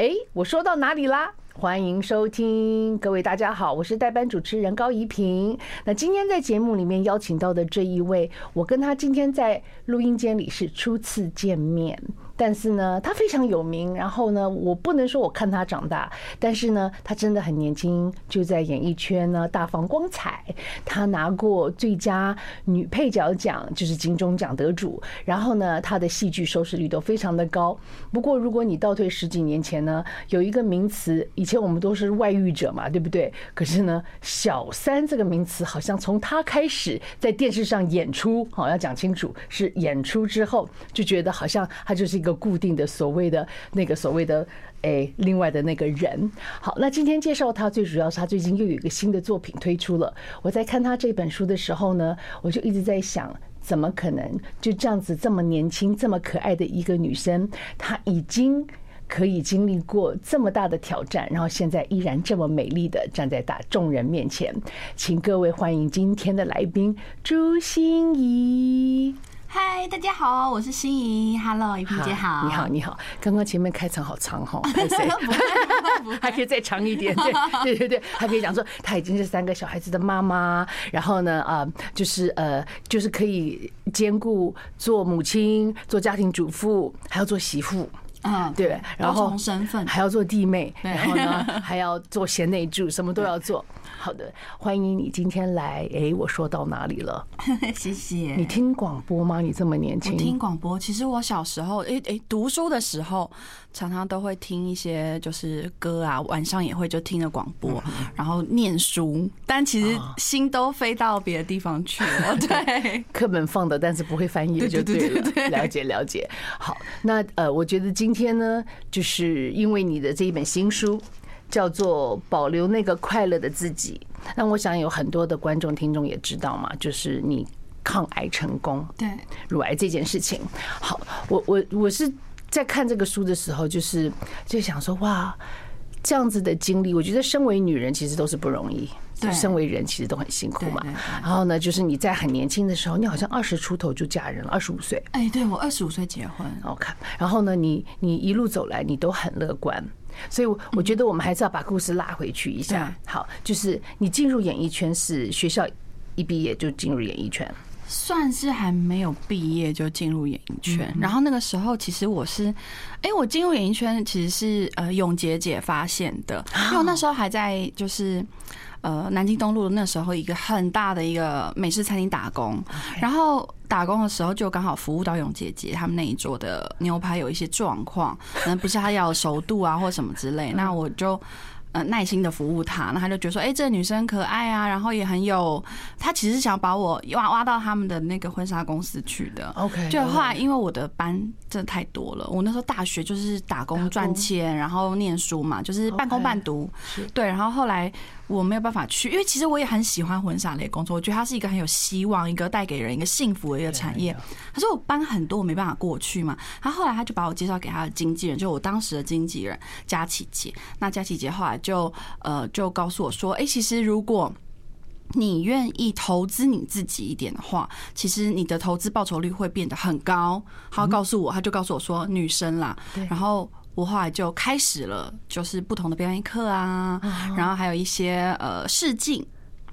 哎，我说到哪里啦？欢迎收听，各位大家好，我是代班主持人高怡平。那今天在节目里面邀请到的这一位，我跟他今天在录音间里是初次见面。但是呢，他非常有名。然后呢，我不能说我看他长大，但是呢，他真的很年轻，就在演艺圈呢大放光彩。他拿过最佳女配角奖，就是金钟奖得主。然后呢，他的戏剧收视率都非常的高。不过，如果你倒退十几年前呢，有一个名词，以前我们都是外遇者嘛，对不对？可是呢，小三这个名词好像从他开始在电视上演出，好，要讲清楚，是演出之后就觉得好像他就是一个。固定的所谓的那个所谓的诶，另外的那个人。好，那今天介绍他，最主要是他最近又有一个新的作品推出了。我在看他这本书的时候呢，我就一直在想，怎么可能就这样子这么年轻、这么可爱的一个女生，她已经可以经历过这么大的挑战，然后现在依然这么美丽的站在大众人面前。请各位欢迎今天的来宾朱心怡。嗨，大家好，我是心怡。Hello，怡萍姐好。你好，你好。刚刚前面开场好长哈，还可以再长一点。对 对对对，还可以讲说她已经是三个小孩子的妈妈，然后呢，啊，就是呃，就是可以兼顾做母亲、做家庭主妇，还要做媳妇。嗯，对，然后身份还要做弟妹，然后呢还要做贤内助，什么都要做。好的，欢迎你今天来。哎，我说到哪里了？谢谢。你听广播吗？你这么年轻？我听广播。其实我小时候，哎哎，读书的时候常常都会听一些就是歌啊，晚上也会就听着广播，然后念书。但其实心都飞到别的地方去了。对，课本放的，但是不会翻页就对了。了解了解。好，那呃，我觉得今天呢，就是因为你的这一本新书。叫做保留那个快乐的自己。那我想有很多的观众听众也知道嘛，就是你抗癌成功，对乳癌这件事情。好，我我我是在看这个书的时候，就是就想说，哇，这样子的经历，我觉得身为女人其实都是不容易，就身为人其实都很辛苦嘛。然后呢，就是你在很年轻的时候，你好像二十出头就嫁人了，二十五岁。哎，对我二十五岁结婚。OK，然后呢，你你一路走来，你都很乐观。所以，我觉得我们还是要把故事拉回去一下。好，就是你进入演艺圈是学校一毕业就进入演艺圈，算是还没有毕业就进入演艺圈。然后那个时候，其实我是，哎，我进入演艺圈其实是呃永杰姐发现的，因为我那时候还在就是。呃，南京东路那时候一个很大的一个美式餐厅打工，然后打工的时候就刚好服务到永姐姐他们那一桌的牛排有一些状况，可能不是他要熟度啊或什么之类，那我就。呃，耐心的服务他，那他就觉得说，哎，这个女生可爱啊，然后也很有，他其实想把我挖挖到他们的那个婚纱公司去的。OK，就后来因为我的班真的太多了，我那时候大学就是打工赚钱，然后念书嘛，就是半工半读。对，然后后来我没有办法去，因为其实我也很喜欢婚纱类工作，我觉得它是一个很有希望、一个带给人一个幸福的一个产业。他说我班很多，我没办法过去嘛。他后来他就把我介绍给他的经纪人，就我当时的经纪人佳琪姐。那佳琪姐后来。就呃，就告诉我说，哎，其实如果你愿意投资你自己一点的话，其实你的投资报酬率会变得很高。他告诉我，他就告诉我说，女生啦，然后我后来就开始了，就是不同的表演课啊，然后还有一些呃试镜。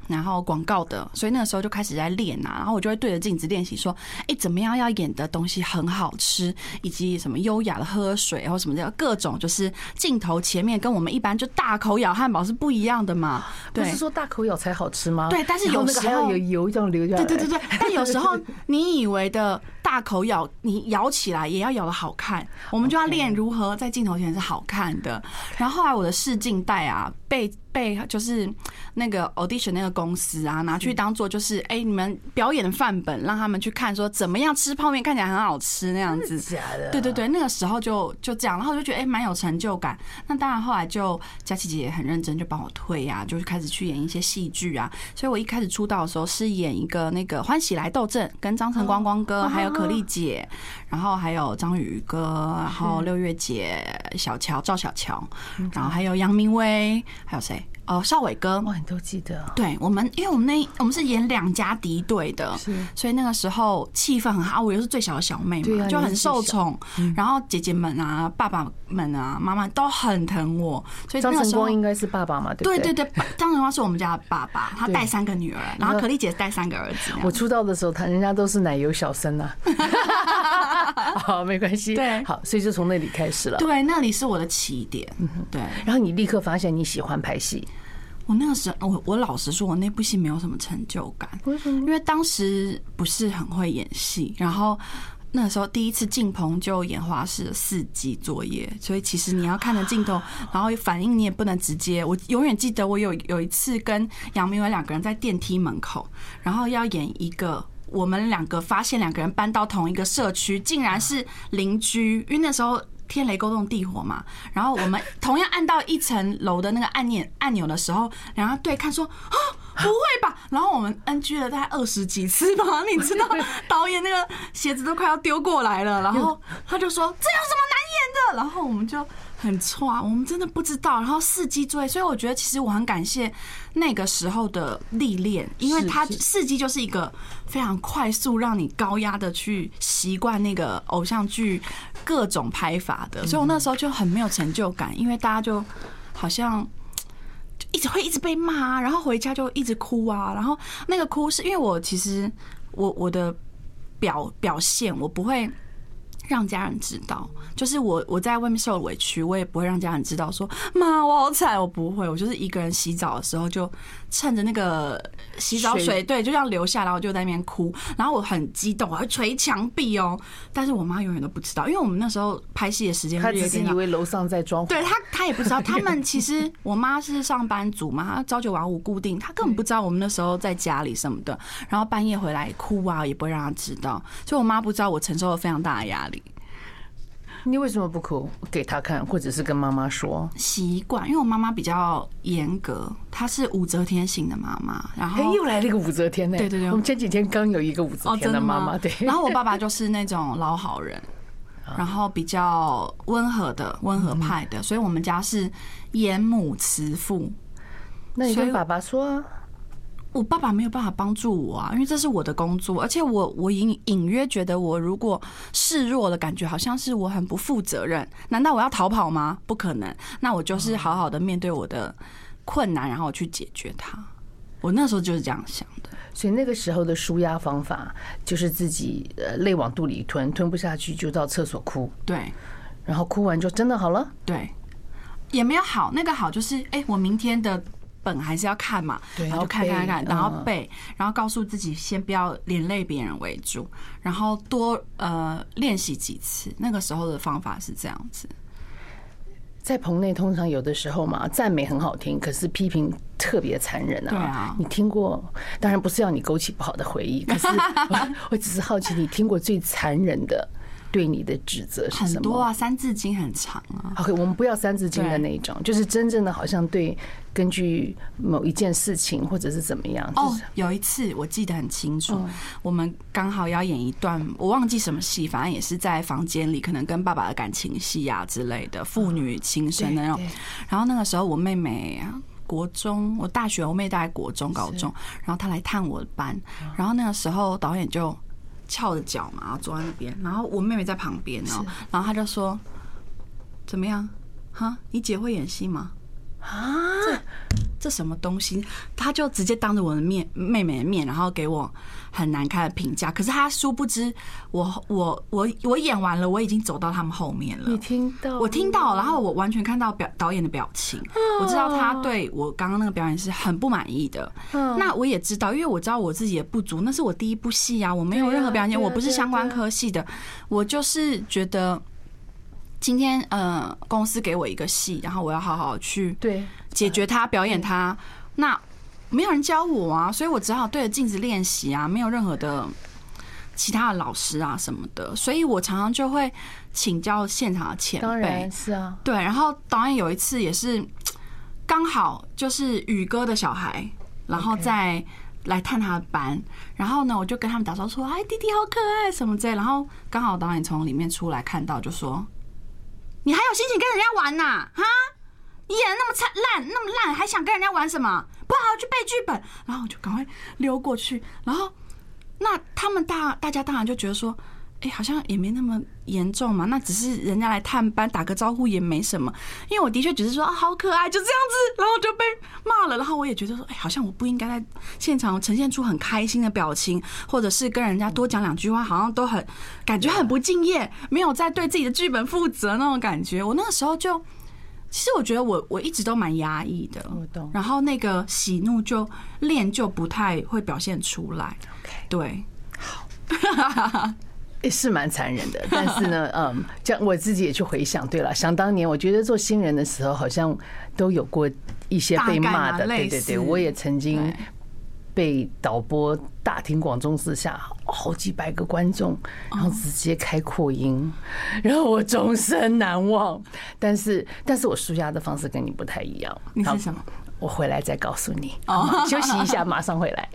然后广告的，所以那个时候就开始在练啊，然后我就会对着镜子练习说，哎，怎么样要演的东西很好吃，以及什么优雅的喝水或什么的，各种就是镜头前面跟我们一般就大口咬汉堡是不一样的嘛。不是说大口咬才好吃吗？对，但是 有时候有油这样流下来。对对对对，但有时候你以为的大口咬，你咬起来也要咬的好看，我们就要练如何在镜头前是好看的。然后后来我的试镜带啊被。被就是那个 audition 那个公司啊，拿去当做就是哎，你们表演的范本，让他们去看说怎么样吃泡面看起来很好吃那样子。假的？对对对，那个时候就就这样，然后我就觉得哎，蛮有成就感。那当然后来就佳琪姐也很认真，就帮我推呀，就是开始去演一些戏剧啊。所以我一开始出道的时候是演一个那个欢喜来斗阵，跟张晨光光哥，还有可丽姐，然后还有张宇哥，然后六月姐、小乔赵小乔，然后还有杨明威，还有谁？哦，少伟哥，哇，你都记得？对，我们因为我们那我们是演两家敌对的，是，所以那个时候气氛很好。我又是最小的小妹嘛，就很受宠。然后姐姐们啊、爸爸们啊、妈妈都很疼我。所以张晨光应该是爸爸嘛？对对对，张晨光是我们家的爸爸，他带三个女儿，然后可丽姐带三个儿子。我出道的时候，他人家都是奶油小生啊。好，没关系。对，好，所以就从那里开始了。对，那里是我的起点。对，然后你立刻发现你喜欢拍戏。我那个时候，我我老实说，我那部戏没有什么成就感。为什么？因为当时不是很会演戏，然后那个时候第一次进棚就演花式的四机作业，所以其实你要看着镜头，然后反应你也不能直接。我永远记得我有有一次跟杨明伟两个人在电梯门口，然后要演一个我们两个发现两个人搬到同一个社区，竟然是邻居，因为那时候。天雷勾动地火嘛，然后我们 同样按到一层楼的那个按钮按钮的时候，然后对看说啊，不会吧？然后我们 NG 了大概二十几次吧，你知道导演那个鞋子都快要丢过来了，然后他就说这有什么难演的？然后我们就。很错啊，我们真的不知道。然后四机追，所以我觉得其实我很感谢那个时候的历练，因为它四机就是一个非常快速让你高压的去习惯那个偶像剧各种拍法的，所以我那时候就很没有成就感，因为大家就好像就一直会一直被骂啊，然后回家就一直哭啊，然后那个哭是因为我其实我我的表表现我不会。让家人知道，就是我我在外面受了委屈，我也不会让家人知道。说妈，我好惨，我不会，我就是一个人洗澡的时候，就趁着那个洗澡水，对，就这样流下来，然后就在那边哭。然后我很激动，我还捶墙壁哦。但是我妈永远都不知道，因为我们那时候拍戏的时间，她只是以为楼上在装潢，对她，她也不知道。他们其实我妈是上班族嘛，她朝九晚五固定，她根本不知道我们那时候在家里什么的。然后半夜回来哭啊，也不会让她知道。所以我妈不知道我承受了非常大的压力。你为什么不哭给他看，或者是跟妈妈说？习惯，因为我妈妈比较严格，她是武则天型的妈妈。然后又来了一个武则天呢？对对对，我们前几天刚有一个武则天的妈妈。对。然后我爸爸就是那种老好人，然后比较温和的温和派的，所以我们家是严母慈父。那你跟爸爸说啊。我爸爸没有办法帮助我啊，因为这是我的工作，而且我我隐隐约觉得，我如果示弱的感觉，好像是我很不负责任。难道我要逃跑吗？不可能，那我就是好好的面对我的困难，然后去解决它。我那时候就是这样想的。所以那个时候的舒压方法就是自己呃泪往肚里吞，吞不下去就到厕所哭。对，然后哭完就真的好了。对，也没有好，那个好就是哎，我明天的。本还是要看嘛，然后看看看，然后背，然后告诉自己先不要连累别人为主，然后多呃练习几次。那个时候的方法是这样子，在棚内通常有的时候嘛，赞美很好听，可是批评特别残忍啊。对啊，你听过？当然不是要你勾起不好的回忆，可是 我只是好奇，你听过最残忍的？对你的指责是什么？很多啊，《三字经》很长啊。OK，我们不要《三字经》的那一种，就是真正的好像对根据某一件事情或者是怎么样。哦，有一次我记得很清楚，我们刚好要演一段，我忘记什么戏，反正也是在房间里，可能跟爸爸的感情戏啊之类的，父女情深的那种。然后那个时候我妹妹国中，我大学我妹大概国中高中，然后她来探我的班，然后那个时候导演就。翘着脚嘛，然后坐在那边，然后我妹妹在旁边哦，然后她就说：“怎么样？哈，你姐会演戏吗？啊，这这什么东西？”他就直接当着我的面，妹妹的面，然后给我。很难看的评价，可是他殊不知我，我我我我演完了，我已经走到他们后面了。你听到？我听到，然后我完全看到表导演的表情，我知道他对我刚刚那个表演是很不满意的。那我也知道，因为我知道我自己的不足，那是我第一部戏啊，我没有任何表演，我不是相关科系的，我就是觉得今天呃公司给我一个戏，然后我要好好去对解决它，表演它，那。没有人教我啊，所以我只好对着镜子练习啊，没有任何的其他的老师啊什么的，所以我常常就会请教现场的前辈。当然是啊，对。然后导演有一次也是刚好就是宇哥的小孩，然后再来探他的班，然后呢，我就跟他们打招呼说：“哎，弟弟好可爱什么之类。”然后刚好导演从里面出来看到，就说：“你还有心情跟人家玩呐？哈？”你演的那么惨烂，那么烂，还想跟人家玩什么？不好好去背剧本。然后我就赶快溜过去，然后那他们大大家当然就觉得说。哎，好像也没那么严重嘛，那只是人家来探班打个招呼也没什么。因为我的确只是说啊，好可爱，就这样子，然后就被骂了。然后我也觉得说，哎，好像我不应该在现场呈现出很开心的表情，或者是跟人家多讲两句话，好像都很感觉很不敬业，没有在对自己的剧本负责那种感觉。我那个时候就，其实我觉得我我一直都蛮压抑的，我懂。然后那个喜怒就练就不太会表现出来。对，好。也是蛮残忍的，但是呢，嗯，这样我自己也去回想，对了，想当年，我觉得做新人的时候，好像都有过一些被骂的，对对对，我也曾经被导播大庭广众之下，好几百个观众，然后直接开扩音，然后我终身难忘。但是，但是我舒压的方式跟你不太一样。你是什么？我回来再告诉你。休息一下，马上回来。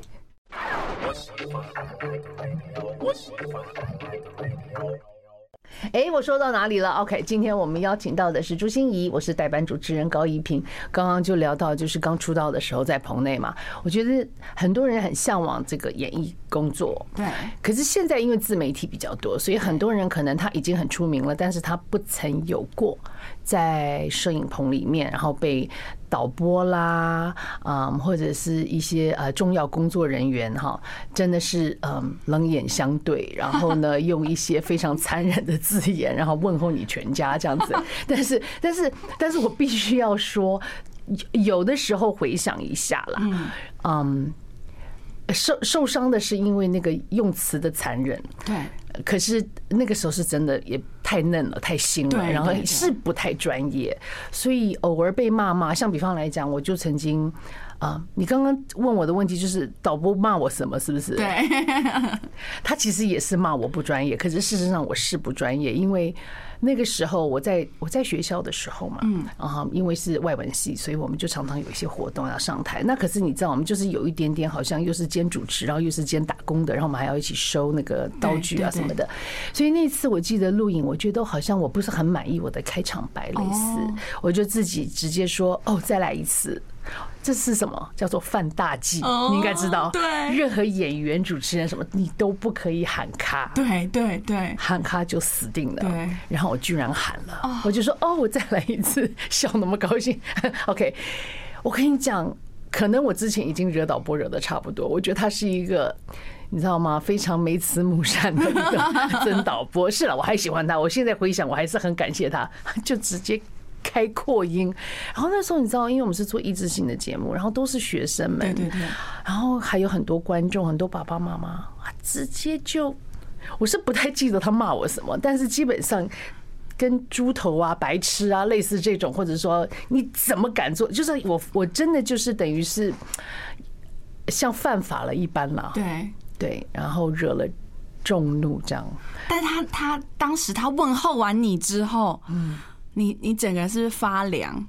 哎，我说到哪里了？OK，今天我们邀请到的是朱心怡，我是代班主持人高一平。刚刚就聊到，就是刚出道的时候在棚内嘛，我觉得很多人很向往这个演艺工作。对。可是现在因为自媒体比较多，所以很多人可能他已经很出名了，但是他不曾有过在摄影棚里面，然后被。导播啦，嗯，或者是一些呃重要工作人员哈，真的是嗯冷眼相对，然后呢用一些非常残忍的字眼，然后问候你全家这样子。但是，但是，但是我必须要说，有的时候回想一下啦，嗯，受受伤的是因为那个用词的残忍，对。可是那个时候是真的也太嫩了，太新了，然后是不太专业，所以偶尔被骂骂。像比方来讲，我就曾经啊，你刚刚问我的问题就是导播骂我什么，是不是？对，他其实也是骂我不专业，可是事实上我是不专业，因为。那个时候我在我在学校的时候嘛，嗯，然后因为是外文系，所以我们就常常有一些活动要上台。那可是你知道，我们就是有一点点好像又是兼主持，然后又是兼打工的，然后我们还要一起收那个道具啊什么的。所以那次我记得录影，我觉得好像我不是很满意我的开场白，类似，我就自己直接说：“哦，再来一次。”这是什么？叫做犯大忌，你应该知道。对，任何演员、主持人什么，你都不可以喊卡。对对对，喊卡就死定了。对，然后我居然喊了，我就说：“哦，我再来一次，笑那么高兴。” OK，我跟你讲，可能我之前已经惹导播惹的差不多，我觉得他是一个，你知道吗？非常没慈母善的一个 真导播。是了，我还喜欢他，我现在回想，我还是很感谢他，就直接。开扩音，然后那时候你知道，因为我们是做益智性的节目，然后都是学生们，对对对，然后还有很多观众，很多爸爸妈妈，直接就，我是不太记得他骂我什么，但是基本上跟猪头啊、白痴啊类似这种，或者说你怎么敢做，就是我我真的就是等于是像犯法了一般了，对。对，然后惹了众怒这样。但是他他当时他问候完你之后，嗯。你你整个人是不是发凉？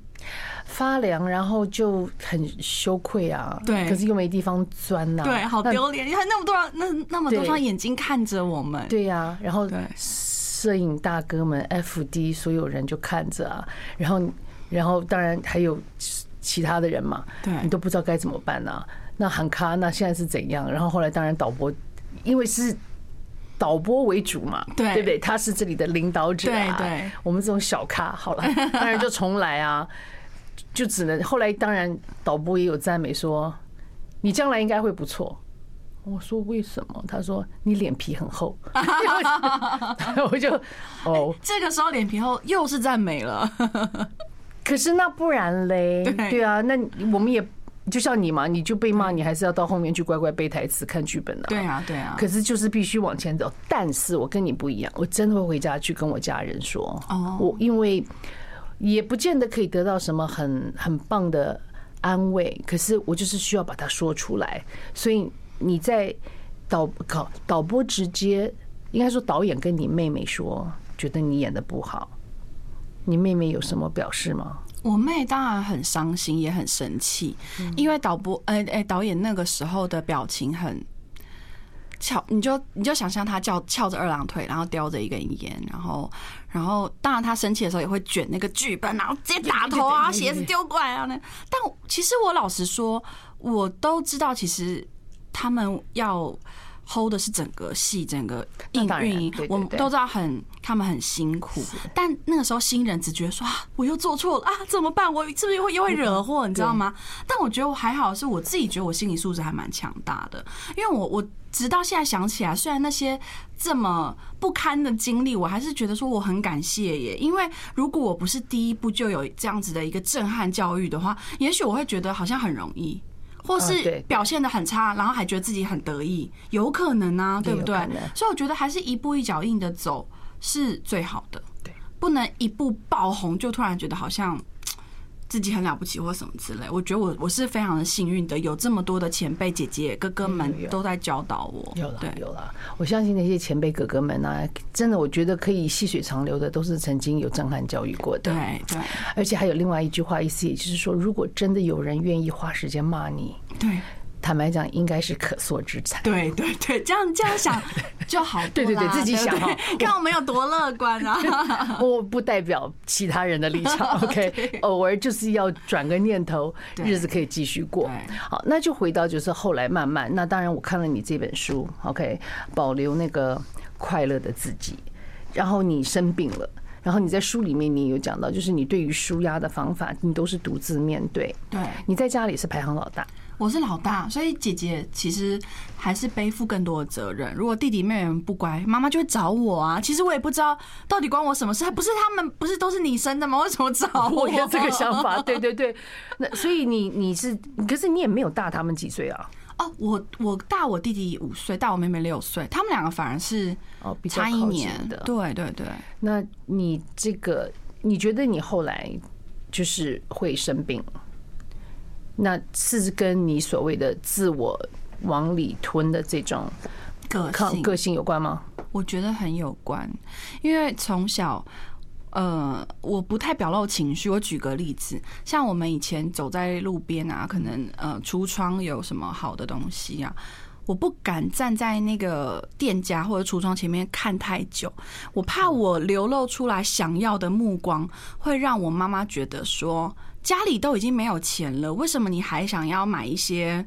发凉，然后就很羞愧啊。对，可是又没地方钻呐。对，好丢脸！你看那么多人，那那么多双眼睛看着我们。对呀，然后摄影大哥们、FD 所有人就看着啊。然后，然后当然还有其他的人嘛。对，你都不知道该怎么办呢？那喊卡，那现在是怎样？然后后来当然导播，因为是。导播为主嘛，对，对不对？他是这里的领导者啊。对对，我们这种小咖，好了，当然就重来啊，就只能后来当然导播也有赞美说，你将来应该会不错。我说为什么？他说你脸皮很厚。我就哦，这个时候脸皮厚又是赞美了。可是那不然嘞？对啊，那我们也。就像你嘛，你就被骂，你还是要到后面去乖乖背台词、看剧本的。对啊，对啊。可是就是必须往前走。但是我跟你不一样，我真的会回家去跟我家人说。哦。我因为也不见得可以得到什么很很棒的安慰，可是我就是需要把它说出来。所以你在导考导播直接应该说导演跟你妹妹说，觉得你演的不好，你妹妹有什么表示吗？我妹当然很伤心，也很生气，因为导播，呃，哎，导演那个时候的表情很翘，你就你就想象他翘翘着二郎腿，然后叼着一根烟，然后然后当然他生气的时候也会卷那个剧本，然后直接打头啊，鞋子丢过来啊那。但其实我老实说，我都知道，其实他们要。hold 的是整个戏，整个运营，我们都知道很他们很辛苦。但那个时候新人只觉得说啊，我又做错了啊，怎么办？我是不是又会又会惹祸？你知道吗？但我觉得我还好，是我自己觉得我心理素质还蛮强大的。因为我我直到现在想起来，虽然那些这么不堪的经历，我还是觉得说我很感谢耶。因为如果我不是第一步就有这样子的一个震撼教育的话，也许我会觉得好像很容易。或是表现的很差，然后还觉得自己很得意，有可能啊，对不对？所以我觉得还是一步一脚印的走是最好的，对，不能一步爆红就突然觉得好像。自己很了不起或什么之类，我觉得我我是非常的幸运的，有这么多的前辈姐姐哥哥们都在教导我。有了，有了，我相信那些前辈哥哥们呢，真的，我觉得可以细水长流的，都是曾经有震撼教育过的。对对，而且还有另外一句话，意思也就是说，如果真的有人愿意花时间骂你，对。坦白讲，应该是可塑之才。对对对，这样这样想 就好。对对对，自己想，看我们有多乐观啊！我不代表其他人的立场。OK，偶尔就是要转个念头，日子可以继续过。好，那就回到就是后来慢慢。那当然，我看了你这本书，OK，保留那个快乐的自己。然后你生病了，然后你在书里面你有讲到，就是你对于舒压的方法，你都是独自面对。对，你在家里是排行老大。我是老大，所以姐姐其实还是背负更多的责任。如果弟弟妹妹不乖，妈妈就会找我啊。其实我也不知道到底关我什么事，还不是他们，不是都是你生的吗？为什么找我？我有这个想法，对对对。那所以你你是，可是你也没有大他们几岁啊？哦，我我大我弟弟五岁，大我妹妹六岁，他们两个反而是哦差一年的。对对对。那你这个，你觉得你后来就是会生病？那是跟你所谓的自我往里吞的这种个性个性有关吗？我觉得很有关，因为从小，呃，我不太表露情绪。我举个例子，像我们以前走在路边啊，可能呃橱窗有什么好的东西啊，我不敢站在那个店家或者橱窗前面看太久，我怕我流露出来想要的目光会让我妈妈觉得说。家里都已经没有钱了，为什么你还想要买一些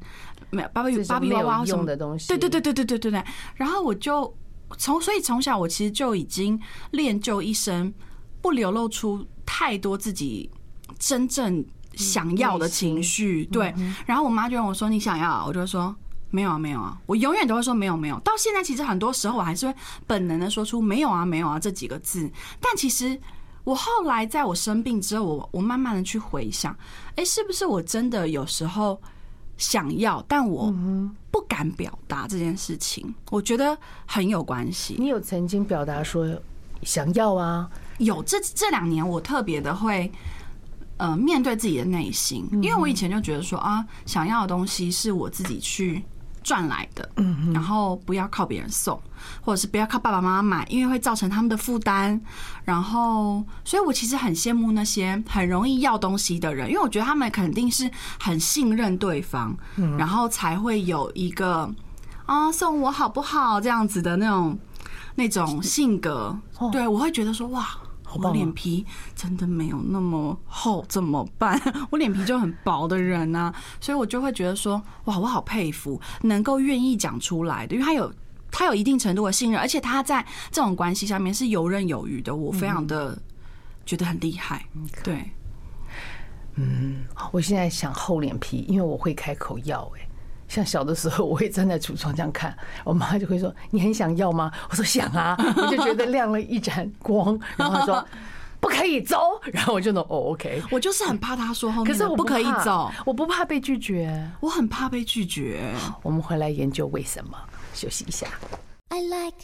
没有芭比芭比娃娃什么的东西？对对对对对对对对。然后我就从所以从小我其实就已经练就一身不流露出太多自己真正想要的情绪。对。然后我妈就问我说：“你想要？”我就说：“没有啊，没有啊。”我永远都会说：“没有，没有。”到现在其实很多时候我还是会本能的说出“没有啊，没有啊”这几个字，但其实。我后来在我生病之后，我我慢慢的去回想，哎，是不是我真的有时候想要，但我不敢表达这件事情？我觉得很有关系。你有曾经表达说想要啊？有，这这两年我特别的会呃面对自己的内心，因为我以前就觉得说啊，想要的东西是我自己去。赚来的，嗯，然后不要靠别人送，或者是不要靠爸爸妈妈买，因为会造成他们的负担。然后，所以我其实很羡慕那些很容易要东西的人，因为我觉得他们肯定是很信任对方，然后才会有一个啊送我好不好这样子的那种那种性格。对，我会觉得说哇。我脸皮真的没有那么厚，怎么办？我脸皮就很薄的人啊，所以我就会觉得说，哇，我好佩服能够愿意讲出来的，因为他有他有一定程度的信任，而且他在这种关系上面是游刃有余的，我非常的觉得很厉害。对，嗯，我现在想厚脸皮，因为我会开口要，哎。像小的时候，我会站在橱窗这样看，我妈就会说：“你很想要吗？”我说：“想啊。”我就觉得亮了一盏光，然后她说：“不可以走。”然后我就能哦，OK。我就是很怕他说后面，可是我不可以走，我不怕被拒绝，我很怕被拒绝。我们回来研究为什么，休息一下。I like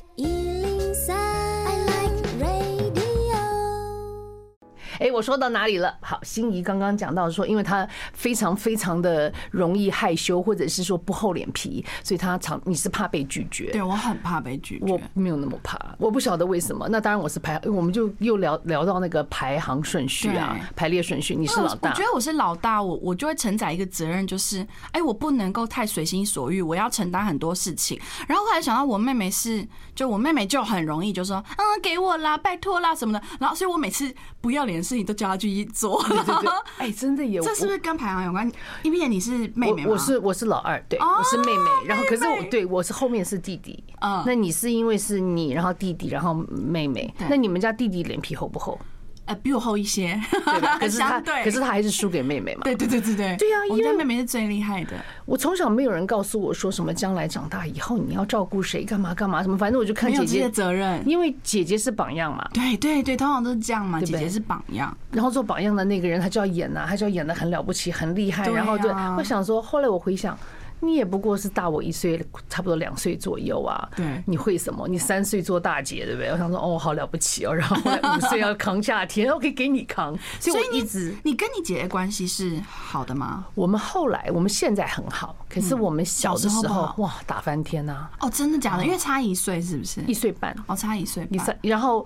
哎，我说到哪里了？好，心仪刚刚讲到说，因为他非常非常的容易害羞，或者是说不厚脸皮，所以他常你是怕被拒绝。对，我很怕被拒绝，我没有那么怕，我不晓得为什么。那当然我是排，我们就又聊聊到那个排行顺序啊，排列顺序。你是老大，我觉得我是老大，我我就会承载一个责任，就是哎，我不能够太随心所欲，我要承担很多事情。然后后来想到我妹妹是，就我妹妹就很容易就说，嗯，给我啦，拜托啦什么的。然后所以我每次不要脸的事情都叫他去做。哎，真的有，这是不是跟排行有关？因为你是妹妹吗？我是我是老二，对，我是妹妹。然后可是我对我是后面是弟弟。嗯，那你是因为是你，然后弟弟，然后妹妹。那你们家弟弟脸皮厚不厚？呃，比我厚一些，对吧？可是他，可是他还是输给妹妹嘛。对对对对对，对呀，因为妹妹是最厉害的。我从小没有人告诉我说什么将来长大以后你要照顾谁，干嘛干嘛什么，反正我就看姐姐的责任，因为姐姐是榜样嘛。对对对，通常都是这样嘛，姐姐是榜样，然后做榜样的那个人他就要演呐，他就要演的很了不起，很厉害。然后就，我想说，后来我回想。你也不过是大我一岁，差不多两岁左右啊。对，你会什么？你三岁做大姐，对不对？我想说，哦，好了不起哦。然后五岁要扛夏天，我可以给你扛。所以你只，你跟你姐姐关系是好的吗？我们后来，我们现在很好，可是我们小的时候，哇，打翻天呐！哦，真的假的？因为差一岁，是不是？一岁半。哦，差一岁半。然后。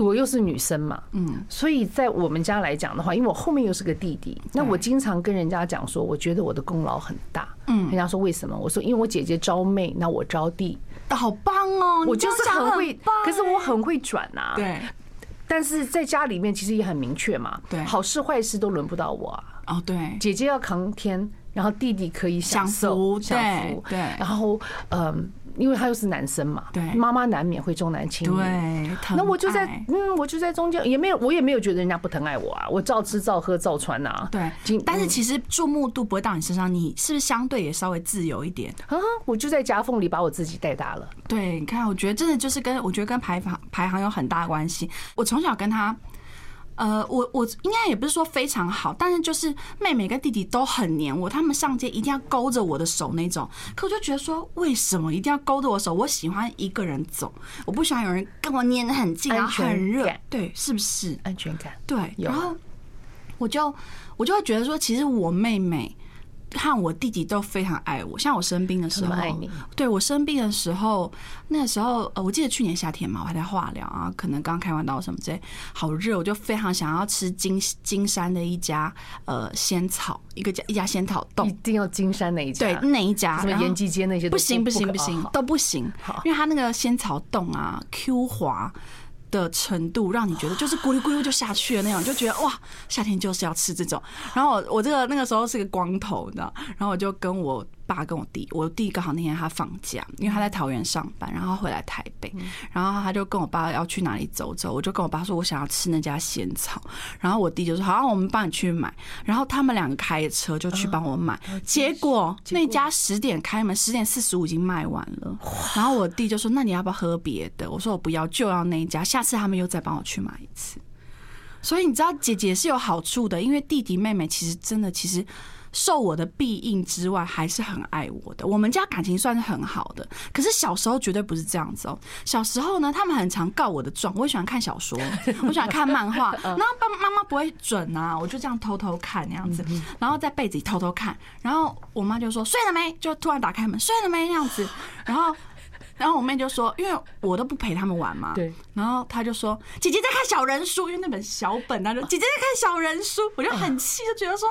我又是女生嘛，嗯，所以在我们家来讲的话，因为我后面又是个弟弟，那我经常跟人家讲说，我觉得我的功劳很大，嗯，人家说为什么？我说因为我姐姐招妹，那我招弟，好棒哦，我就是很会，可是我很会转呐，对，但是在家里面其实也很明确嘛，对，好事坏事都轮不到我啊，哦，对，姐姐要扛天，然后弟弟可以享受享福，对，然后嗯。因为他又是男生嘛，对，妈妈难免会重男轻女，对，那我就在嗯，我就在中间，也没有，我也没有觉得人家不疼爱我啊，我照吃照喝照穿呐，对，但是其实注目度不会到你身上，你是不是相对也稍微自由一点？啊，我就在夹缝里把我自己带大了。对，你看，我觉得真的就是跟我觉得跟排行排行有很大关系。我从小跟他。呃，我我应该也不是说非常好，但是就是妹妹跟弟弟都很黏我，他们上街一定要勾着我的手那种。可我就觉得说，为什么一定要勾着我手？我喜欢一个人走，我不喜欢有人跟我黏得很近，然后很热。对，是不是安全感？对，然后我就我就会觉得说，其实我妹妹。和我弟弟都非常爱我，像我生病的时候，爱你。对，我生病的时候，那个时候呃，我记得去年夏天嘛，我还在化疗啊，可能刚开完刀什么之类，好热，我就非常想要吃金金山的一家呃仙草，一个家一家仙草冻，一定要金山那一家，对，那一家？什么延吉街那些不行不行不行都不行，因为它那个仙草冻啊，Q 滑。的程度让你觉得就是咕噜咕噜就下去了那种，就觉得哇，夏天就是要吃这种。然后我我这个那个时候是个光头，你知道，然后我就跟我爸跟我弟，我弟刚好那天他放假，因为他在桃园上班，然后回来台北，然后他就跟我爸要去哪里走走，我就跟我爸说，我想要吃那家仙草，然后我弟就说好，我们帮你去买，然后他们两个开车就去帮我买，结果那家十点开门，十点四十五已经卖完了，然后我弟就说，那你要不要喝别的？我说我不要，就要那一家，下次他们又再帮我去买一次。所以你知道姐姐是有好处的，因为弟弟妹妹其实真的其实。受我的庇应之外，还是很爱我的。我们家感情算是很好的，可是小时候绝对不是这样子哦。小时候呢，他们很常告我的状。我喜欢看小说，我喜欢看漫画，然后爸爸妈妈不会准啊，我就这样偷偷看那样子，然后在被子里偷偷看，然后我妈就说睡了没？就突然打开门，睡了没？那样子，然后。然后我妹就说：“因为我都不陪他们玩嘛。”对。然后她就说：“姐姐在看小人书，因为那本小本，她说 姐姐在看小人书。”我就很气，就觉得说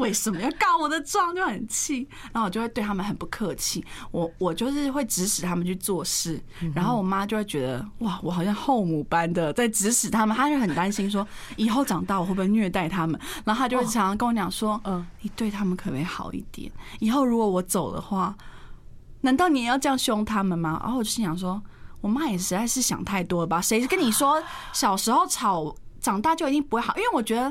为什么要告我的状，就很气。然后我就会对他们很不客气，我我就是会指使他们去做事。然后我妈就会觉得哇，我好像后母般的在指使他们，她就很担心说以后长大我会不会虐待他们。然后她就会常常跟我讲说：“嗯，你对他们可不可以好一点？以后如果我走的话。”难道你也要这样凶他们吗？然后我就心想说，我妈也实在是想太多了吧？谁跟你说小时候吵，长大就一定不会好？因为我觉得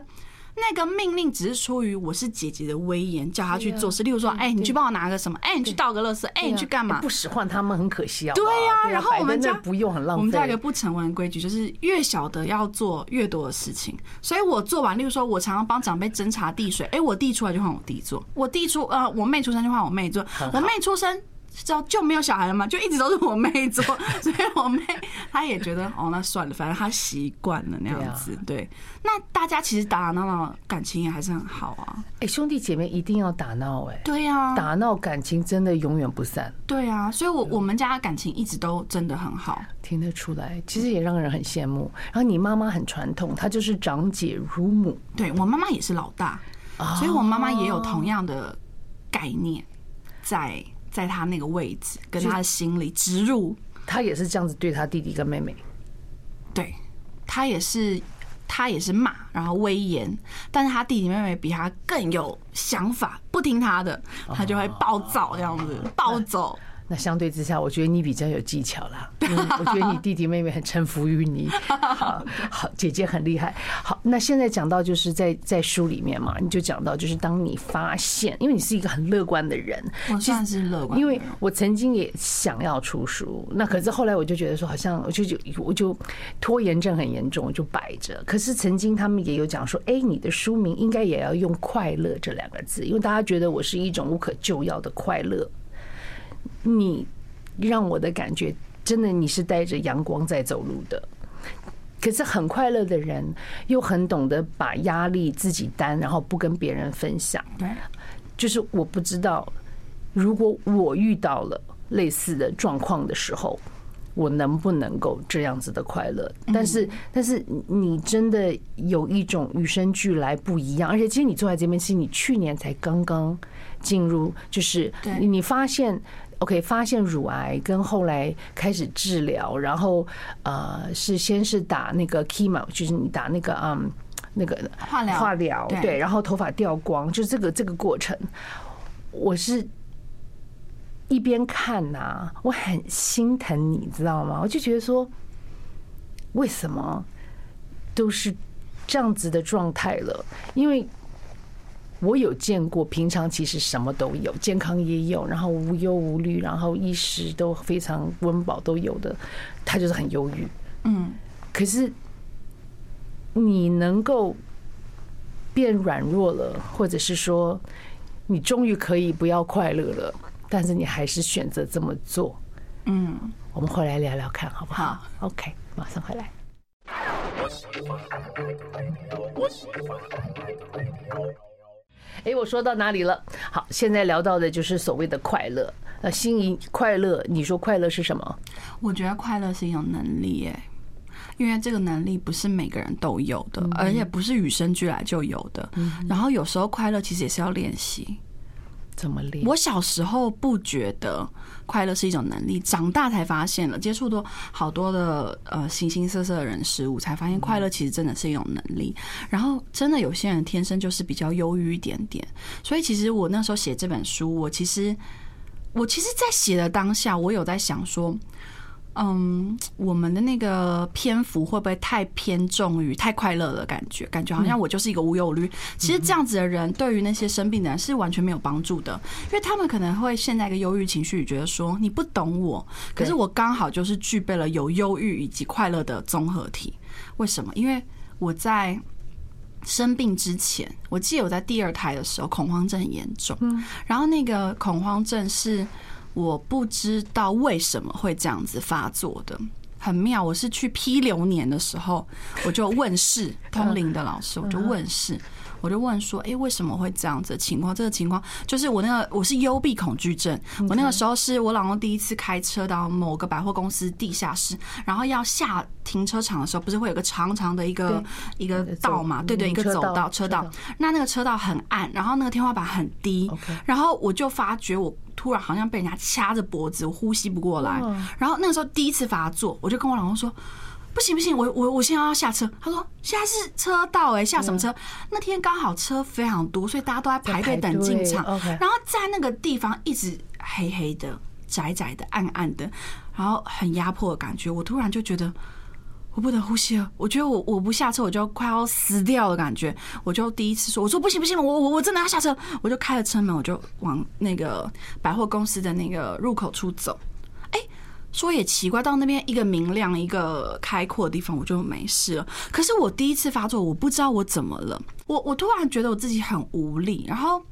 那个命令只是出于我是姐姐的威严，叫她去做事。例如说，哎，你去帮我拿个什么？哎，你去倒个垃圾？哎，你去干嘛？不使唤他们很可惜啊。对呀，然后我们家不用很浪费。我们家有个不成文规矩，就是越小的要做越多的事情。所以我做完，例如说，我常常帮长辈斟茶递水，哎，我弟出来就换我弟做，我弟出呃，我妹出生就换我妹做，我妹出生。知道就没有小孩了嘛，就一直都是我妹做，所以我妹她也觉得哦，那算了，反正她习惯了那样子。对，对，那大家其实打打闹闹，感情也还是很好啊。哎，兄弟姐妹一定要打闹哎。对呀，打闹感情真的永远不散。对啊，所以我我们家感情一直都真的很好，听得出来。其实也让人很羡慕。然后你妈妈很传统，她就是长姐如母。对，我妈妈也是老大，所以我妈妈也有同样的概念在。在他那个位置，跟他的心里植入，他也是这样子对他弟弟跟妹妹。对，他也是，他也是骂，然后威严，但是他弟弟妹妹比他更有想法，不听他的，他就会暴躁这样子，暴走。那相对之下，我觉得你比较有技巧啦。我觉得你弟弟妹妹很臣服于你。好，好，姐姐很厉害。好，那现在讲到就是在在书里面嘛，你就讲到就是当你发现，因为你是一个很乐观的人，我算是乐观。因为我曾经也想要出书，那可是后来我就觉得说，好像我就就我就拖延症很严重，我就摆着。可是曾经他们也有讲说，哎，你的书名应该也要用“快乐”这两个字，因为大家觉得我是一种无可救药的快乐。你让我的感觉真的，你是带着阳光在走路的。可是很快乐的人，又很懂得把压力自己担，然后不跟别人分享。对，就是我不知道，如果我遇到了类似的状况的时候，我能不能够这样子的快乐？但是，但是你真的有一种与生俱来不一样，而且其实你坐在这边，是你去年才刚刚进入，就是你发现。OK，发现乳癌跟后来开始治疗，然后呃是先是打那个 chemo，就是你打那个嗯那个化疗化疗对，然后头发掉光，就这个这个过程，我是一边看呐、啊，我很心疼你知道吗？我就觉得说，为什么都是这样子的状态了？因为。我有见过，平常其实什么都有，健康也有，然后无忧无虑，然后衣食都非常温饱都有的，他就是很忧郁。嗯，可是你能够变软弱了，或者是说你终于可以不要快乐了，但是你还是选择这么做。嗯，我们回来聊聊看好不好？好，OK，马上回来。哎，我说到哪里了？好，现在聊到的就是所谓的快乐。那心仪快乐，你说快乐是什么？我觉得快乐是一种能力，哎，因为这个能力不是每个人都有的，而且不是与生俱来就有的。然后有时候快乐其实也是要练习。怎么练？我小时候不觉得快乐是一种能力，长大才发现了，接触多好多的呃形形色色的人事物，才发现快乐其实真的是一种能力。然后真的有些人天生就是比较忧郁一点点，所以其实我那时候写这本书，我其实我其实，在写的当下，我有在想说。嗯，我们的那个篇幅会不会太偏重于太快乐的感觉？感觉好像我就是一个无忧无虑。其实这样子的人，对于那些生病的人是完全没有帮助的，因为他们可能会陷在一个忧郁情绪里，觉得说你不懂我。可是我刚好就是具备了有忧郁以及快乐的综合体。为什么？因为我在生病之前，我记得我在第二胎的时候恐慌症很严重，然后那个恐慌症是。我不知道为什么会这样子发作的，很妙。我是去批流年的时候，我就问事 通灵的老师，我就问事。我就问说，哎，为什么会这样子的情况？这个情况就是我那个我是幽闭恐惧症。我那个时候是我老公第一次开车到某个百货公司地下室，然后要下停车场的时候，不是会有个长长的一个一个道嘛？对对，一个走道车道。那那个车道很暗，然后那个天花板很低，然后我就发觉我突然好像被人家掐着脖子，我呼吸不过来。然后那个时候第一次发作，我就跟我老公说。不行不行，我我我现在要下车。他说现在是车道哎，下什么车？那天刚好车非常多，所以大家都在排队等进场。然后在那个地方一直黑黑的、窄窄的、暗暗的，然后很压迫的感觉。我突然就觉得我不能呼吸了，我觉得我我不下车我就快要死掉的感觉。我就第一次说，我说不行不行，我我我真的要下车。我就开了车门，我就往那个百货公司的那个入口处走。说也奇怪，到那边一个明亮、一个开阔的地方，我就没事了。可是我第一次发作，我不知道我怎么了。我我突然觉得我自己很无力，然后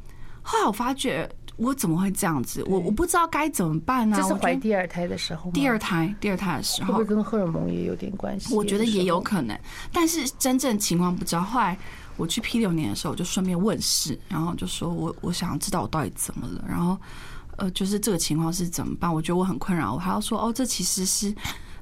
后来我发觉我怎么会这样子？我我不知道该怎么办呢、啊？这是怀第二胎的时候吗？第二胎，第二胎的时候，会不会跟荷尔蒙也有点关系？我觉得也有可能，但是真正情况不知道。后来我去 P 六年的时候，我就顺便问事，然后就说我我想要知道我到底怎么了，然后呃，就是这个情况是怎么办？我觉得我很困扰，我还要说哦，这其实是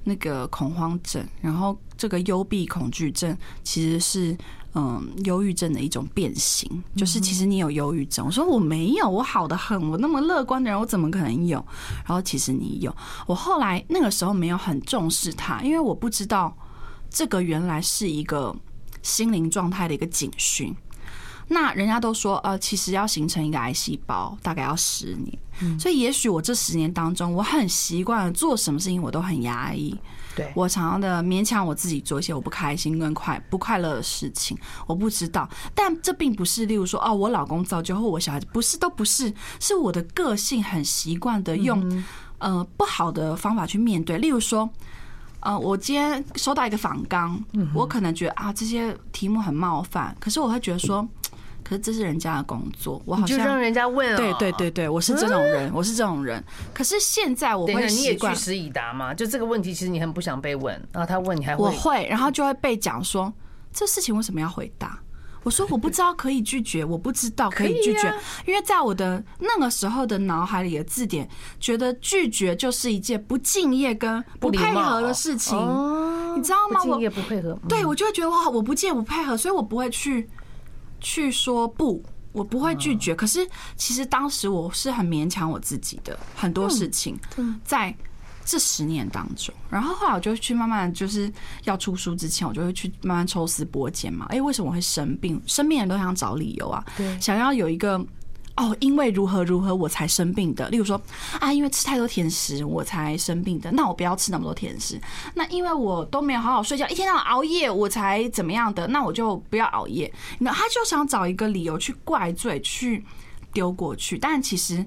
那个恐慌症，然后这个幽闭恐惧症其实是。嗯，忧郁症的一种变形，就是其实你有忧郁症。我说我没有，我好的很，我那么乐观的人，我怎么可能有？然后其实你有。我后来那个时候没有很重视它，因为我不知道这个原来是一个心灵状态的一个警讯。那人家都说，呃，其实要形成一个癌细胞，大概要十年。所以也许我这十年当中，我很习惯做什么事情，我都很压抑。对，我常常的勉强我自己做一些我不开心跟快不快乐的事情，我不知道，但这并不是，例如说哦，我老公造就或我小孩子，不是，都不是，是我的个性很习惯的用呃不好的方法去面对。例如说，呃，我今天收到一个访纲，我可能觉得啊这些题目很冒犯，可是我会觉得说。可是这是人家的工作，我好像就让人家问。对对对对，我是这种人，我是这种人。可是现在我会习惯，你也据实以答嘛？就这个问题，其实你很不想被问，然后他问你还会，我会，然后就会被讲说这事情为什么要回答？我说我不知道可以拒绝，我不知道可以拒绝，因为在我的那个时候的脑海里的字典，觉得拒绝就是一件不敬业跟不配合的事情，你知道吗？不敬业不配合，对我就会觉得哇，我不敬业不配合，所以我不会去。去说不，我不会拒绝。可是其实当时我是很勉强我自己的很多事情，在这十年当中。然后后来我就去慢慢，就是要出书之前，我就会去慢慢抽丝剥茧嘛。哎，为什么我会生病？生病人都想找理由啊，想要有一个。哦，因为如何如何我才生病的。例如说啊，因为吃太多甜食我才生病的。那我不要吃那么多甜食。那因为我都没有好好睡觉，一天到晚熬夜我才怎么样的。那我就不要熬夜。那他就想找一个理由去怪罪，去丢过去。但其实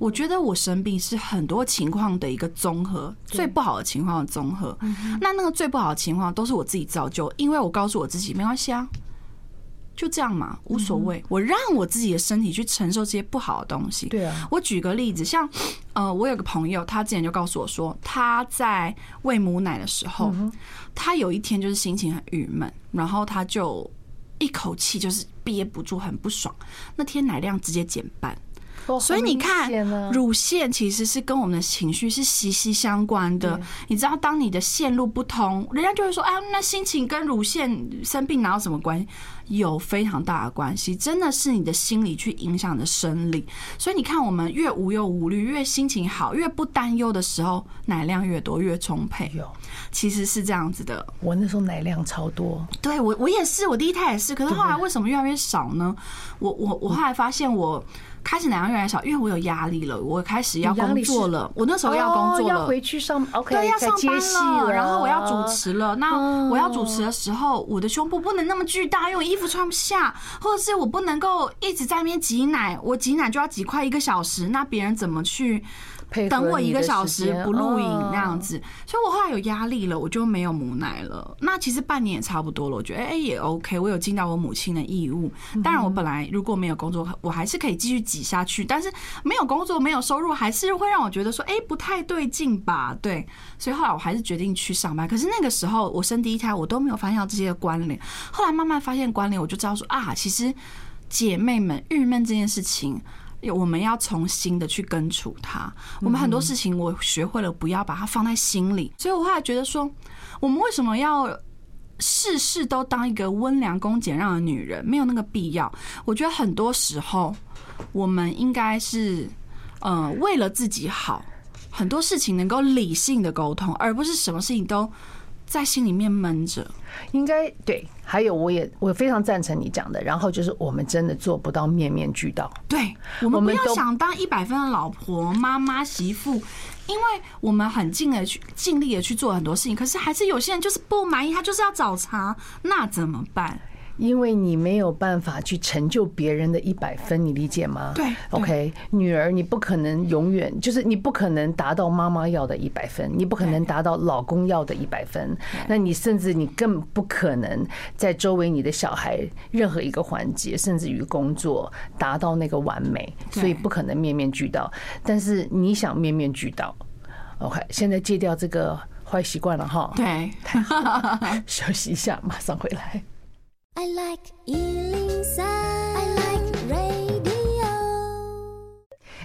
我觉得我生病是很多情况的一个综合，最不好的情况的综合。那那个最不好的情况都是我自己造就，因为我告诉我自己没关系啊。就这样嘛，无所谓。我让我自己的身体去承受这些不好的东西。对啊。我举个例子，像呃，我有个朋友，他之前就告诉我说，他在喂母奶的时候，他有一天就是心情很郁闷，然后他就一口气就是憋不住，很不爽。那天奶量直接减半。所以你看，乳腺其实是跟我们的情绪是息息相关的。你知道，当你的线路不通，人家就会说：“啊，那心情跟乳腺生病哪有什么关系？”有非常大的关系，真的是你的心理去影响的生理。所以你看，我们越无忧无虑，越心情好，越不担忧的时候，奶量越多，越充沛。有，其实是这样子的。我那时候奶量超多，对我我也是，我第一胎也是。可是后来为什么越来越少呢？我我我后来发现我。开始奶量越来越少，因为我有压力了。我开始要工作了，我那时候要工作了，要回去上，OK，对，要上班了。然后我要主持了，那我要主持的时候，我的胸部不能那么巨大，因为我衣服穿不下，或者是我不能够一直在那边挤奶，我挤奶就要挤快一个小时，那别人怎么去？等我一个小时不录影那样子，所以我后来有压力了，我就没有母奶了。那其实半年也差不多了，我觉得哎也 OK，我有尽到我母亲的义务。当然，我本来如果没有工作，我还是可以继续挤下去。但是没有工作、没有收入，还是会让我觉得说，哎，不太对劲吧？对，所以后来我还是决定去上班。可是那个时候我生第一胎，我都没有发现到这些关联。后来慢慢发现关联，我就知道说啊，其实姐妹们郁闷这件事情。我们要重新的去根除它。我们很多事情，我学会了不要把它放在心里。所以我后来觉得说，我们为什么要事事都当一个温良恭俭让的女人？没有那个必要。我觉得很多时候，我们应该是，呃，为了自己好，很多事情能够理性的沟通，而不是什么事情都在心里面闷着。应该对。还有，我也我非常赞成你讲的。然后就是，我们真的做不到面面俱到。对，我们不要想当一百分的老婆、妈妈、媳妇，因为我们很尽力的去尽力的去做很多事情。可是还是有些人就是不满意，他就是要找茬，那怎么办？因为你没有办法去成就别人的一百分，你理解吗？对，OK，女儿，你不可能永远就是你不可能达到妈妈要的一百分，你不可能达到老公要的一百分，那你甚至你更不可能在周围你的小孩任何一个环节，甚至于工作达到那个完美，所以不可能面面俱到。但是你想面面俱到，OK，现在戒掉这个坏习惯了哈。对，休息一下，马上回来。I like 103, I like radio。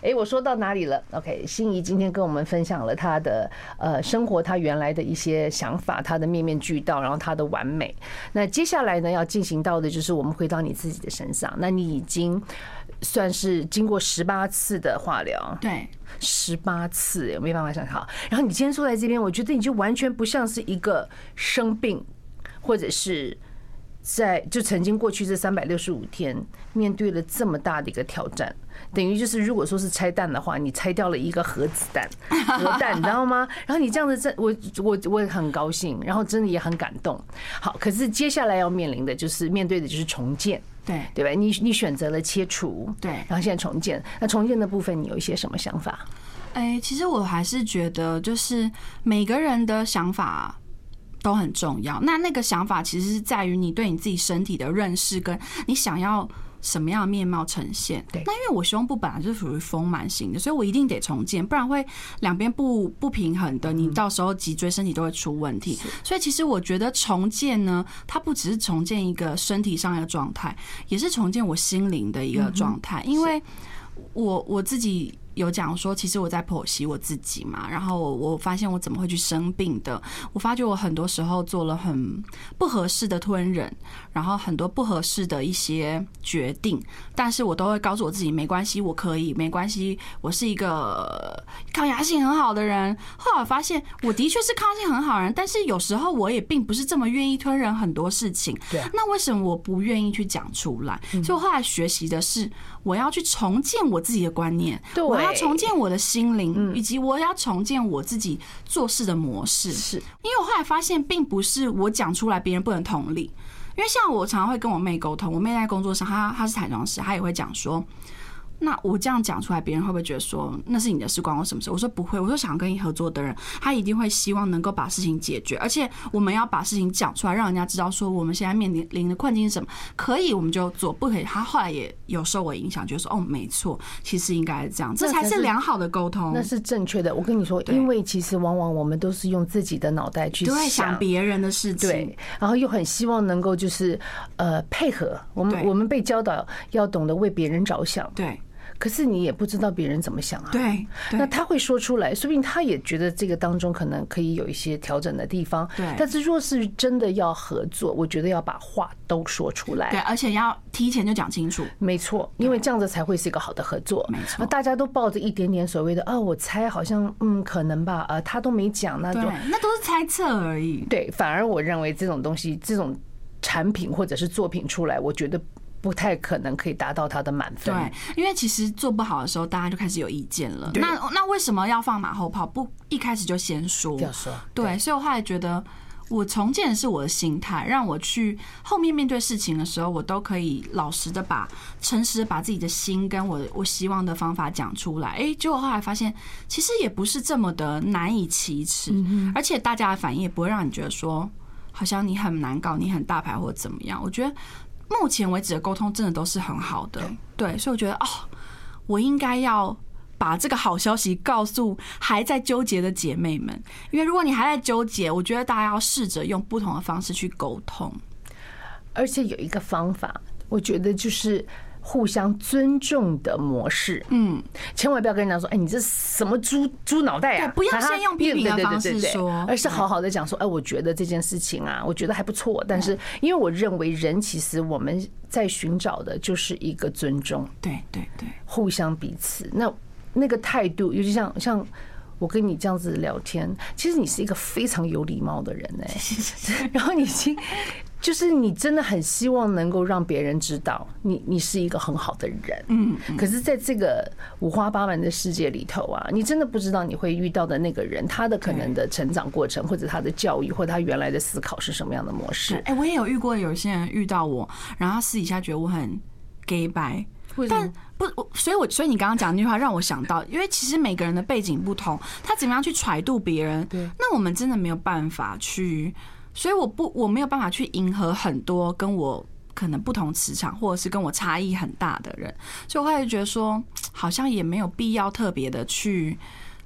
哎，我说到哪里了？OK，心怡今天跟我们分享了她的呃生活，她原来的一些想法，她的面面俱到，然后她的完美。那接下来呢，要进行到的就是我们回到你自己的身上。那你已经算是经过十八次的化疗，对，十八次，我没办法想象。然后你今天坐在这边，我觉得你就完全不像是一个生病，或者是。在就曾经过去这三百六十五天，面对了这么大的一个挑战，等于就是如果说是拆弹的话，你拆掉了一个核子弹、核弹，你知道吗？然后你这样子，我我我也很高兴，然后真的也很感动。好，可是接下来要面临的就是面对的就是重建，对对吧？你你选择了切除，对，然后现在重建，那重建的部分你有一些什么想法？哎，其实我还是觉得，就是每个人的想法。都很重要。那那个想法其实是在于你对你自己身体的认识，跟你想要什么样的面貌呈现。对。那因为我胸部本来就是属于丰满型的，所以我一定得重建，不然会两边不不平衡的。你到时候脊椎身体都会出问题。所以其实我觉得重建呢，它不只是重建一个身体上的状态，也是重建我心灵的一个状态。因为我我自己。有讲说，其实我在剖析我自己嘛，然后我我发现我怎么会去生病的？我发觉我很多时候做了很不合适的吞忍，然后很多不合适的一些决定，但是我都会告诉我自己没关系，我可以，没关系，我是一个抗压性很好的人。后来发现我的确是抗压性很好的人，但是有时候我也并不是这么愿意吞忍很多事情。对，那为什么我不愿意去讲出来？所以我后来学习的是，我要去重建我自己的观念。对。要重建我的心灵，以及我要重建我自己做事的模式。是，因为我后来发现，并不是我讲出来别人不能同理。因为像我常常会跟我妹沟通，我妹在工作上，她她是彩妆师，她也会讲说。那我这样讲出来，别人会不会觉得说那是你的事，关我什么事？我说不会，我说想跟你合作的人，他一定会希望能够把事情解决，而且我们要把事情讲出来，让人家知道说我们现在面临临的困境是什么。可以我们就做，不可以他后来也有受我影响，觉得说哦，没错，其实应该是这样，这才是良好的沟通，那是正确的。我跟你说，因为其实往往我们都是用自己的脑袋去想别人的事情，对，然后又很希望能够就是呃配合我们，我们被教导要懂得为别人着想，对。可是你也不知道别人怎么想啊？对，那他会说出来，说不定他也觉得这个当中可能可以有一些调整的地方。对，但是若是真的要合作，我觉得要把话都说出来。对，而且要提前就讲清楚。没错，因为这样子才会是一个好的合作。没错，大家都抱着一点点所谓的啊，我猜好像嗯可能吧，呃，他都没讲，那种那都是猜测而已。对，反而我认为这种东西，这种产品或者是作品出来，我觉得。不太可能可以达到他的满分。对，因为其实做不好的时候，大家就开始有意见了。那那为什么要放马后炮？不一开始就先说？要说。对，所以我后来觉得，我重建的是我的心态，让我去后面面对事情的时候，我都可以老实的把、诚实的把自己的心跟我我希望的方法讲出来。哎，结果后来发现，其实也不是这么的难以启齿，而且大家的反应也不会让你觉得说，好像你很难搞，你很大牌或者怎么样。我觉得。目前为止的沟通真的都是很好的，对，所以我觉得哦，我应该要把这个好消息告诉还在纠结的姐妹们，因为如果你还在纠结，我觉得大家要试着用不同的方式去沟通，而且有一个方法，我觉得就是。互相尊重的模式，嗯，千万不要跟人家说，哎，你这什么猪猪脑袋啊？不要先用批评的方式说，而是好好的讲说，哎，我觉得这件事情啊，我觉得还不错。但是，因为我认为人其实我们在寻找的就是一个尊重，对对对，互相彼此。那那个态度，尤其像像我跟你这样子聊天，其实你是一个非常有礼貌的人哎，然后你已经。就是你真的很希望能够让别人知道你你是一个很好的人，嗯，可是在这个五花八门的世界里头啊，你真的不知道你会遇到的那个人，他的可能的成长过程，或者他的教育，或者他原来的思考是什么样的模式。哎，我也有遇过有些人遇到我，然后他私底下觉得我很 gay 白，但不，所以我所以你刚刚讲那句话让我想到，因为其实每个人的背景不同，他怎么样去揣度别人，对，那我们真的没有办法去。所以我不我没有办法去迎合很多跟我可能不同磁场或者是跟我差异很大的人，所以我会觉得说好像也没有必要特别的去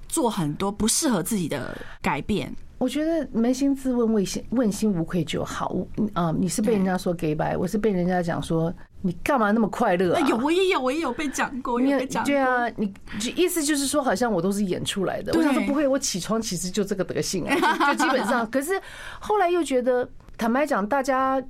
做很多不适合自己的改变。我觉得扪心自问，问心问心无愧就好。啊，你是被人家说 gay 白，我是被人家讲说你干嘛那么快乐啊？有我也有我也有被讲过，也被讲过。对啊，你意思就是说好像我都是演出来的。我想说不会，我起床其实就这个德性啊，就基本上。可是后来又觉得。坦白讲，大家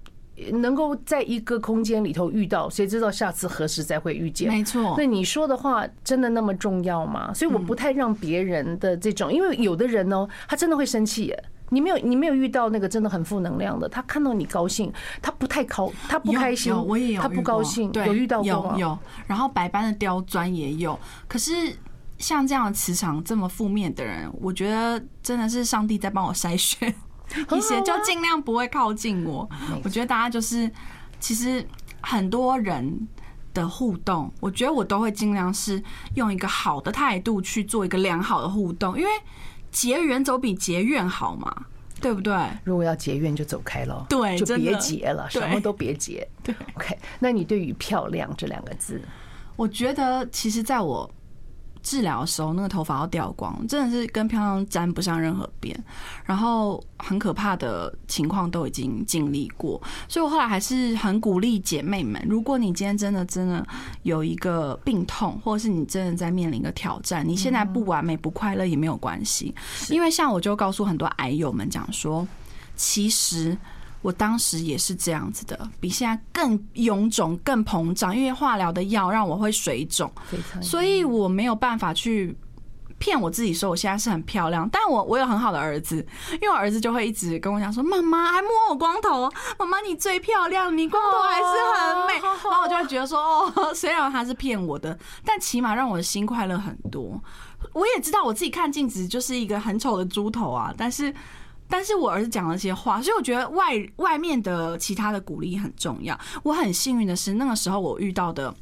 能够在一个空间里头遇到，谁知道下次何时再会遇见？没错。那你说的话真的那么重要吗？所以我不太让别人的这种，因为有的人哦，他真的会生气耶。你没有，你没有遇到那个真的很负能量的，他看到你高兴，他不太高，他不开心，我也有，他不高兴，对，有遇到过吗？有有。然后百般的刁钻也有，可是像这样的磁场这么负面的人，我觉得真的是上帝在帮我筛选。一些就尽量不会靠近我。我觉得大家就是，其实很多人的互动，我觉得我都会尽量是用一个好的态度去做一个良好的互动，因为结缘总比结怨好嘛，对不对？如果要结怨，就走开了，对，就别结了，什么都别结。对，OK。那你对于“漂亮”这两个字，我觉得其实在我。治疗的时候，那个头发要掉光，真的是跟漂亮沾不上任何边。然后很可怕的情况都已经经历过，所以我后来还是很鼓励姐妹们：如果你今天真的真的有一个病痛，或者是你真的在面临一个挑战，你现在不完美、不快乐也没有关系，因为像我就告诉很多癌友们讲说，其实。我当时也是这样子的，比现在更臃肿、更膨胀，因为化疗的药让我会水肿，所以我没有办法去骗我自己说我现在是很漂亮。但我我有很好的儿子，因为我儿子就会一直跟我讲说：“妈妈还摸我光头，妈妈你最漂亮，你光头还是很美。”然后我就会觉得说：“哦，虽然他是骗我的，但起码让我的心快乐很多。”我也知道我自己看镜子就是一个很丑的猪头啊，但是。但是我儿子讲了些话，所以我觉得外外面的其他的鼓励很重要。我很幸运的是，那个时候我遇到的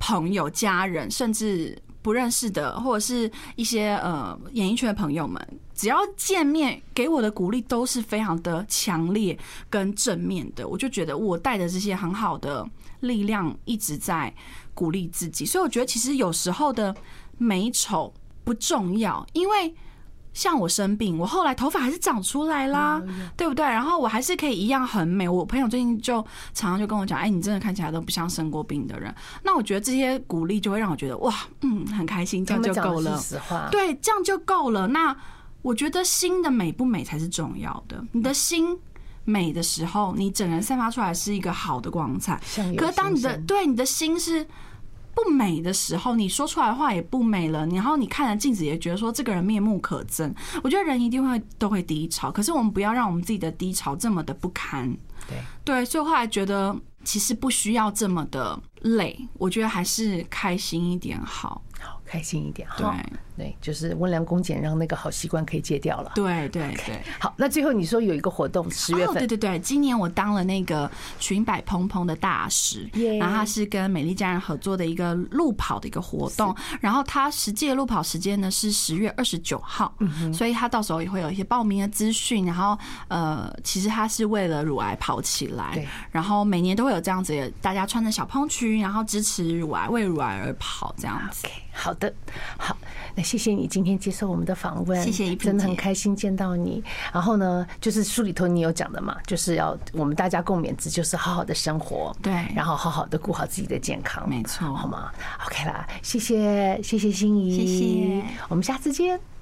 朋友、家人，甚至不认识的，或者是一些呃演艺圈的朋友们，只要见面给我的鼓励都是非常的强烈跟正面的。我就觉得我带着这些很好的力量一直在鼓励自己。所以我觉得其实有时候的美丑不重要，因为。像我生病，我后来头发还是长出来啦，对不对？然后我还是可以一样很美。我朋友最近就常常就跟我讲，哎，你真的看起来都不像生过病的人。那我觉得这些鼓励就会让我觉得哇，嗯，很开心，这样就够了。实话，对，这样就够了。那我觉得心的美不美才是重要的。你的心美的时候，你整个人散发出来是一个好的光彩。可是当你的对你的心是。不美的时候，你说出来的话也不美了。然后你看着镜子也觉得说这个人面目可憎。我觉得人一定会都会低潮，可是我们不要让我们自己的低潮这么的不堪。对对，所以后来觉得其实不需要这么的累，我觉得还是开心一点好。好，开心一点好。对。对，就是温良恭俭让那个好习惯可以戒掉了。对对对，okay, 好，那最后你说有一个活动，十月份。对对对，今年我当了那个裙摆蓬蓬的大使，yeah, 然后它是跟美丽家人合作的一个路跑的一个活动，然后它实际的路跑时间呢是十月二十九号，所以它到时候也会有一些报名的资讯。然后呃，其实它是为了乳癌跑起来，然后每年都会有这样子，大家穿着小蓬裙，然后支持乳癌，为乳癌而跑这样子。Okay, 好的，好。那谢谢你今天接受我们的访问，谢谢一，真的很开心见到你。然后呢，就是书里头你有讲的嘛，就是要我们大家共勉之，就是好好的生活，对，然后好好的顾好自己的健康，没错，好吗？OK 啦，谢谢谢谢心怡，谢谢，我们下次见。